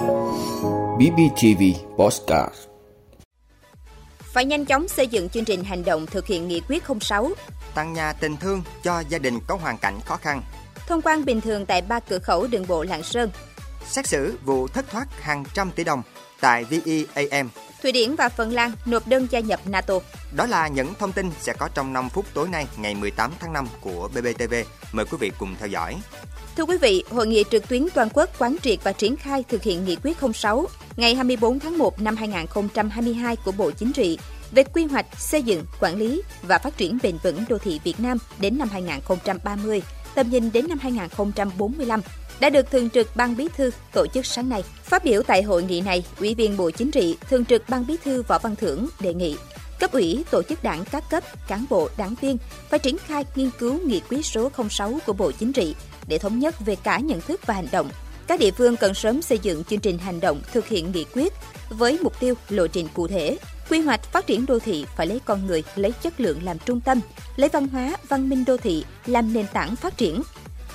BBTV Postcard. Phải nhanh chóng xây dựng chương trình hành động thực hiện nghị quyết 06 Tặng nhà tình thương cho gia đình có hoàn cảnh khó khăn. Thông quan bình thường tại ba cửa khẩu đường bộ Lạng Sơn. Xét xử vụ thất thoát hàng trăm tỷ đồng tại VEAM Thụy Điển và Phần Lan nộp đơn gia nhập NATO. Đó là những thông tin sẽ có trong 5 phút tối nay ngày 18 tháng 5 của BBTV. Mời quý vị cùng theo dõi. Thưa quý vị, Hội nghị trực tuyến toàn quốc quán triệt và triển khai thực hiện nghị quyết 06 ngày 24 tháng 1 năm 2022 của Bộ Chính trị về quy hoạch, xây dựng, quản lý và phát triển bền vững đô thị Việt Nam đến năm 2030, tầm nhìn đến năm 2045 đã được Thường trực Ban Bí thư tổ chức sáng nay. Phát biểu tại hội nghị này, Ủy viên Bộ Chính trị, Thường trực Ban Bí thư Võ Văn Thưởng đề nghị cấp ủy, tổ chức đảng các cấp, cán bộ, đảng viên phải triển khai nghiên cứu nghị quyết số 06 của Bộ Chính trị để thống nhất về cả nhận thức và hành động. Các địa phương cần sớm xây dựng chương trình hành động thực hiện nghị quyết với mục tiêu lộ trình cụ thể. Quy hoạch phát triển đô thị phải lấy con người, lấy chất lượng làm trung tâm, lấy văn hóa, văn minh đô thị làm nền tảng phát triển,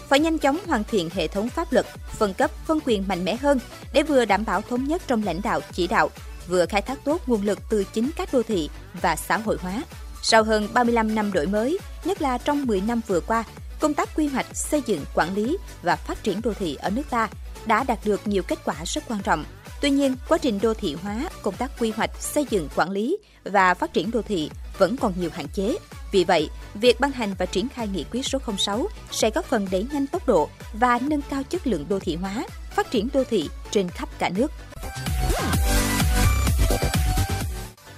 phải nhanh chóng hoàn thiện hệ thống pháp luật, phân cấp, phân quyền mạnh mẽ hơn để vừa đảm bảo thống nhất trong lãnh đạo chỉ đạo, vừa khai thác tốt nguồn lực từ chính các đô thị và xã hội hóa. Sau hơn 35 năm đổi mới, nhất là trong 10 năm vừa qua, công tác quy hoạch, xây dựng, quản lý và phát triển đô thị ở nước ta đã đạt được nhiều kết quả rất quan trọng. Tuy nhiên, quá trình đô thị hóa, công tác quy hoạch, xây dựng, quản lý và phát triển đô thị vẫn còn nhiều hạn chế. Vì vậy, việc ban hành và triển khai nghị quyết số 06 sẽ góp phần đẩy nhanh tốc độ và nâng cao chất lượng đô thị hóa, phát triển đô thị trên khắp cả nước.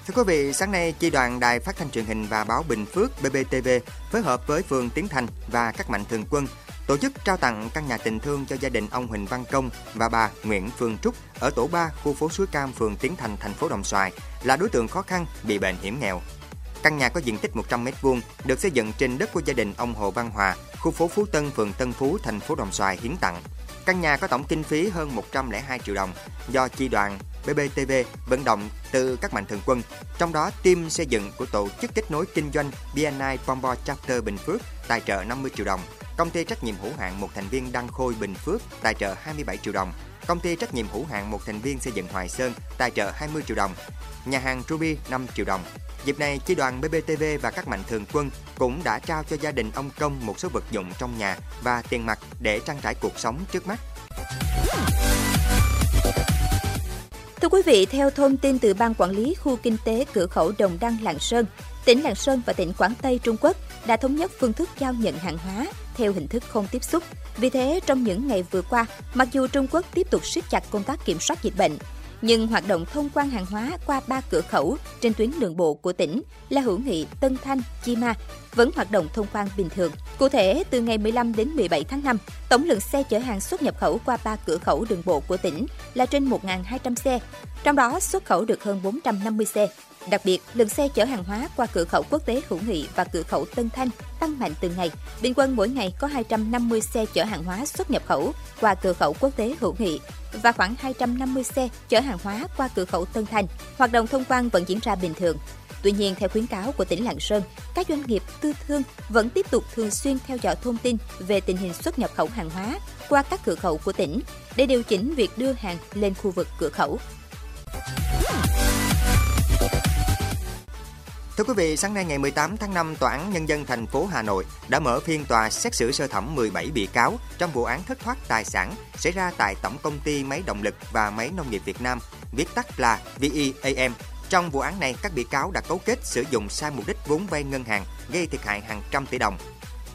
Thưa quý vị, sáng nay, Chi đoàn Đài Phát thanh truyền hình và báo Bình Phước BBTV phối hợp với phường Tiến Thành và các mạnh thường quân tổ chức trao tặng căn nhà tình thương cho gia đình ông Huỳnh Văn Công và bà Nguyễn Phương Trúc ở tổ 3 khu phố Suối Cam, phường Tiến Thành, thành phố Đồng Xoài là đối tượng khó khăn bị bệnh hiểm nghèo. Căn nhà có diện tích 100 m2, được xây dựng trên đất của gia đình ông Hồ Văn Hòa, khu phố Phú Tân, phường Tân Phú, thành phố Đồng Xoài hiến tặng. Căn nhà có tổng kinh phí hơn 102 triệu đồng do chi đoàn BBTV vận động từ các mạnh thường quân, trong đó team xây dựng của tổ chức kết nối kinh doanh BNI Pombo Chapter Bình Phước tài trợ 50 triệu đồng, công ty trách nhiệm hữu hạn một thành viên Đăng Khôi Bình Phước tài trợ 27 triệu đồng, công ty trách nhiệm hữu hạn một thành viên xây dựng Hoài Sơn tài trợ 20 triệu đồng, nhà hàng Ruby 5 triệu đồng. Dịp này, chi đoàn BBTV và các mạnh thường quân cũng đã trao cho gia đình ông Công một số vật dụng trong nhà và tiền mặt để trang trải cuộc sống trước mắt. Thưa quý vị, theo thông tin từ Ban Quản lý Khu Kinh tế Cửa khẩu Đồng Đăng Lạng Sơn, tỉnh Lạng Sơn và tỉnh Quảng Tây Trung Quốc đã thống nhất phương thức giao nhận hàng hóa theo hình thức không tiếp xúc. Vì thế, trong những ngày vừa qua, mặc dù Trung Quốc tiếp tục siết chặt công tác kiểm soát dịch bệnh, nhưng hoạt động thông quan hàng hóa qua ba cửa khẩu trên tuyến đường bộ của tỉnh là Hữu Nghị, Tân Thanh, Chi Ma vẫn hoạt động thông quan bình thường. Cụ thể, từ ngày 15 đến 17 tháng 5, tổng lượng xe chở hàng xuất nhập khẩu qua ba cửa khẩu đường bộ của tỉnh là trên 1.200 xe, trong đó xuất khẩu được hơn 450 xe. Đặc biệt, lượng xe chở hàng hóa qua cửa khẩu quốc tế Hữu Nghị và cửa khẩu Tân Thanh tăng mạnh từng ngày. Bình quân mỗi ngày có 250 xe chở hàng hóa xuất nhập khẩu qua cửa khẩu quốc tế Hữu Nghị và khoảng 250 xe chở hàng hóa qua cửa khẩu Tân Thanh. Hoạt động thông quan vẫn diễn ra bình thường. Tuy nhiên, theo khuyến cáo của tỉnh Lạng Sơn, các doanh nghiệp tư thương vẫn tiếp tục thường xuyên theo dõi thông tin về tình hình xuất nhập khẩu hàng hóa qua các cửa khẩu của tỉnh để điều chỉnh việc đưa hàng lên khu vực cửa khẩu. Thưa quý vị, sáng nay ngày 18 tháng 5, Tòa án Nhân dân thành phố Hà Nội đã mở phiên tòa xét xử sơ thẩm 17 bị cáo trong vụ án thất thoát tài sản xảy ra tại Tổng công ty Máy động lực và Máy nông nghiệp Việt Nam, viết tắt là VEAM. Trong vụ án này, các bị cáo đã cấu kết sử dụng sai mục đích vốn vay ngân hàng gây thiệt hại hàng trăm tỷ đồng.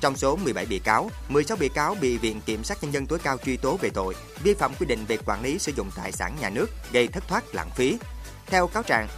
Trong số 17 bị cáo, 16 bị cáo bị Viện Kiểm sát Nhân dân tối cao truy tố về tội vi phạm quy định về quản lý sử dụng tài sản nhà nước gây thất thoát lãng phí. Theo cáo trạng,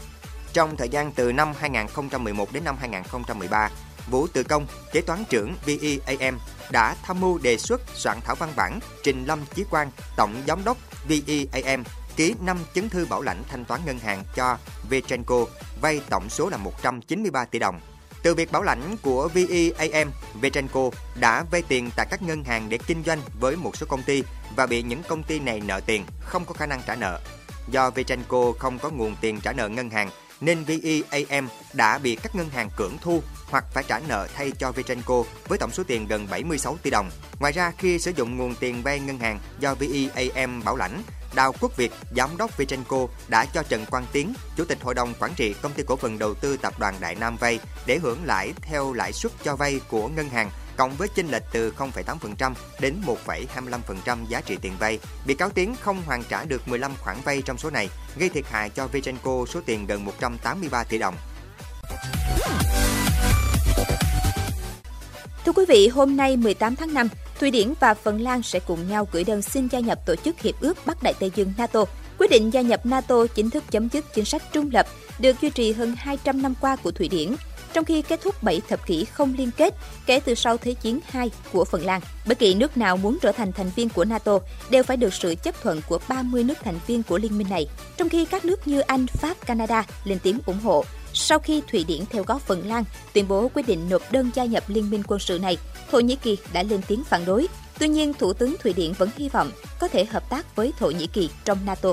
trong thời gian từ năm 2011 đến năm 2013, Vũ Tự Công, kế toán trưởng VEAM đã tham mưu đề xuất soạn thảo văn bản trình Lâm Chí Quang, tổng giám đốc VEAM ký 5 chứng thư bảo lãnh thanh toán ngân hàng cho Vechenco vay tổng số là 193 tỷ đồng. Từ việc bảo lãnh của VEAM, Vechenco đã vay tiền tại các ngân hàng để kinh doanh với một số công ty và bị những công ty này nợ tiền, không có khả năng trả nợ. Do Vechenco không có nguồn tiền trả nợ ngân hàng nên VEAM đã bị các ngân hàng cưỡng thu hoặc phải trả nợ thay cho Vechenco với tổng số tiền gần 76 tỷ đồng. Ngoài ra, khi sử dụng nguồn tiền vay ngân hàng do VEAM bảo lãnh, Đào Quốc Việt, giám đốc Vechenco đã cho Trần Quang Tiến, chủ tịch hội đồng quản trị công ty cổ phần đầu tư tập đoàn Đại Nam vay để hưởng lãi theo lãi suất cho vay của ngân hàng cộng với chênh lệch từ 0,8% đến 1,25% giá trị tiền vay. Bị cáo Tiến không hoàn trả được 15 khoản vay trong số này, gây thiệt hại cho Vechenco số tiền gần 183 tỷ đồng. Thưa quý vị, hôm nay 18 tháng 5, Thụy Điển và Phần Lan sẽ cùng nhau gửi đơn xin gia nhập Tổ chức Hiệp ước Bắc Đại Tây Dương NATO. Quyết định gia nhập NATO chính thức chấm dứt chính sách trung lập được duy trì hơn 200 năm qua của Thụy Điển, trong khi kết thúc 7 thập kỷ không liên kết kể từ sau Thế chiến II của Phần Lan. Bất kỳ nước nào muốn trở thành thành viên của NATO đều phải được sự chấp thuận của 30 nước thành viên của liên minh này, trong khi các nước như Anh, Pháp, Canada lên tiếng ủng hộ. Sau khi Thụy Điển theo góp Phần Lan tuyên bố quyết định nộp đơn gia nhập liên minh quân sự này, Thổ Nhĩ Kỳ đã lên tiếng phản đối. Tuy nhiên, Thủ tướng Thụy Điển vẫn hy vọng có thể hợp tác với Thổ Nhĩ Kỳ trong NATO.